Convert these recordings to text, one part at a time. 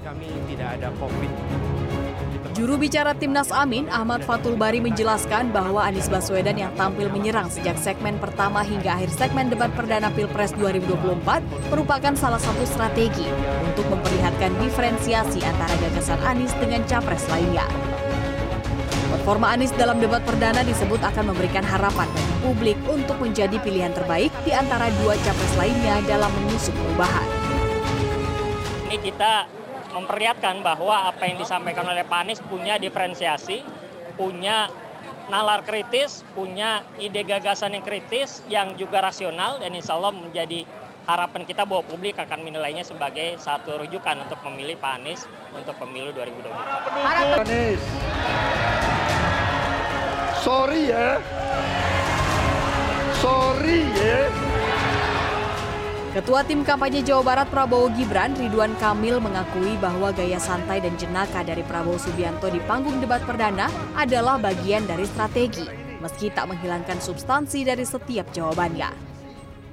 kami tidak ada COVID. Juru bicara Timnas Amin, Ahmad Fatul Bari menjelaskan bahwa Anies Baswedan yang tampil menyerang sejak segmen pertama hingga akhir segmen debat perdana Pilpres 2024 merupakan salah satu strategi untuk memperlihatkan diferensiasi antara gagasan Anies dengan capres lainnya. Performa Anies dalam debat perdana disebut akan memberikan harapan bagi publik untuk menjadi pilihan terbaik di antara dua capres lainnya dalam mengusung perubahan. Ini kita memperlihatkan bahwa apa yang disampaikan oleh Pak Anies punya diferensiasi, punya nalar kritis, punya ide gagasan yang kritis, yang juga rasional, dan insya Allah menjadi harapan kita bahwa publik akan menilainya sebagai satu rujukan untuk memilih Pak Anies untuk pemilu 2024. Anies. Sorry ya. Sorry ya. Ketua Tim Kampanye Jawa Barat Prabowo Gibran, Ridwan Kamil mengakui bahwa gaya santai dan jenaka dari Prabowo Subianto di panggung debat perdana adalah bagian dari strategi, meski tak menghilangkan substansi dari setiap jawabannya.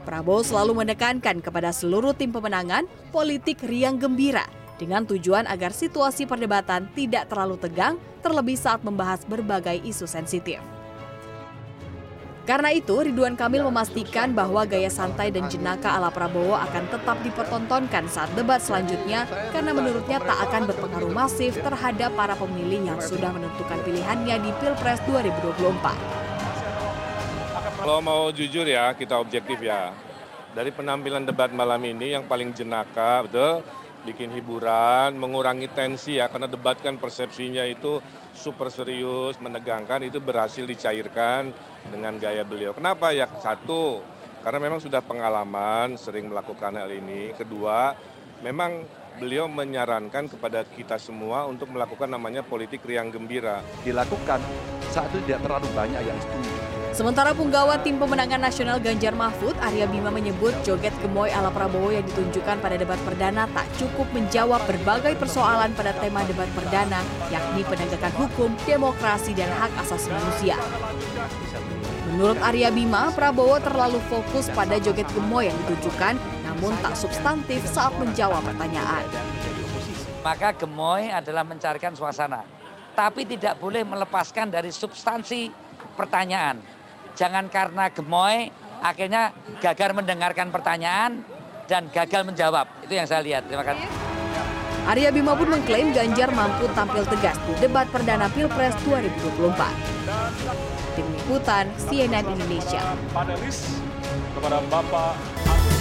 Prabowo selalu menekankan kepada seluruh tim pemenangan politik riang gembira dengan tujuan agar situasi perdebatan tidak terlalu tegang, terlebih saat membahas berbagai isu sensitif. Karena itu, Ridwan Kamil memastikan bahwa gaya santai dan jenaka ala Prabowo akan tetap dipertontonkan saat debat selanjutnya karena menurutnya tak akan berpengaruh masif terhadap para pemilih yang sudah menentukan pilihannya di Pilpres 2024. Kalau mau jujur ya, kita objektif ya. Dari penampilan debat malam ini yang paling jenaka, betul, bikin hiburan, mengurangi tensi ya, karena debat kan persepsinya itu super serius, menegangkan, itu berhasil dicairkan dengan gaya beliau. Kenapa ya? Satu, karena memang sudah pengalaman sering melakukan hal ini. Kedua, memang beliau menyarankan kepada kita semua untuk melakukan namanya politik riang gembira. Dilakukan saat itu tidak terlalu banyak yang setuju. Sementara punggawa tim pemenangan nasional Ganjar Mahfud, Arya Bima menyebut joget gemoy ala Prabowo yang ditunjukkan pada debat perdana tak cukup menjawab berbagai persoalan pada tema debat perdana, yakni penegakan hukum, demokrasi, dan hak asasi manusia. Menurut Arya Bima, Prabowo terlalu fokus pada joget gemoy yang ditunjukkan, namun tak substantif saat menjawab pertanyaan. Maka gemoy adalah mencarikan suasana, tapi tidak boleh melepaskan dari substansi pertanyaan. Jangan karena gemoy akhirnya gagal mendengarkan pertanyaan dan gagal menjawab. Itu yang saya lihat. Terima kasih. Arya Bima pun mengklaim Ganjar mampu tampil tegas di debat perdana Pilpres 2024. Tim Liputan CNN Indonesia. panelis kepada Bapak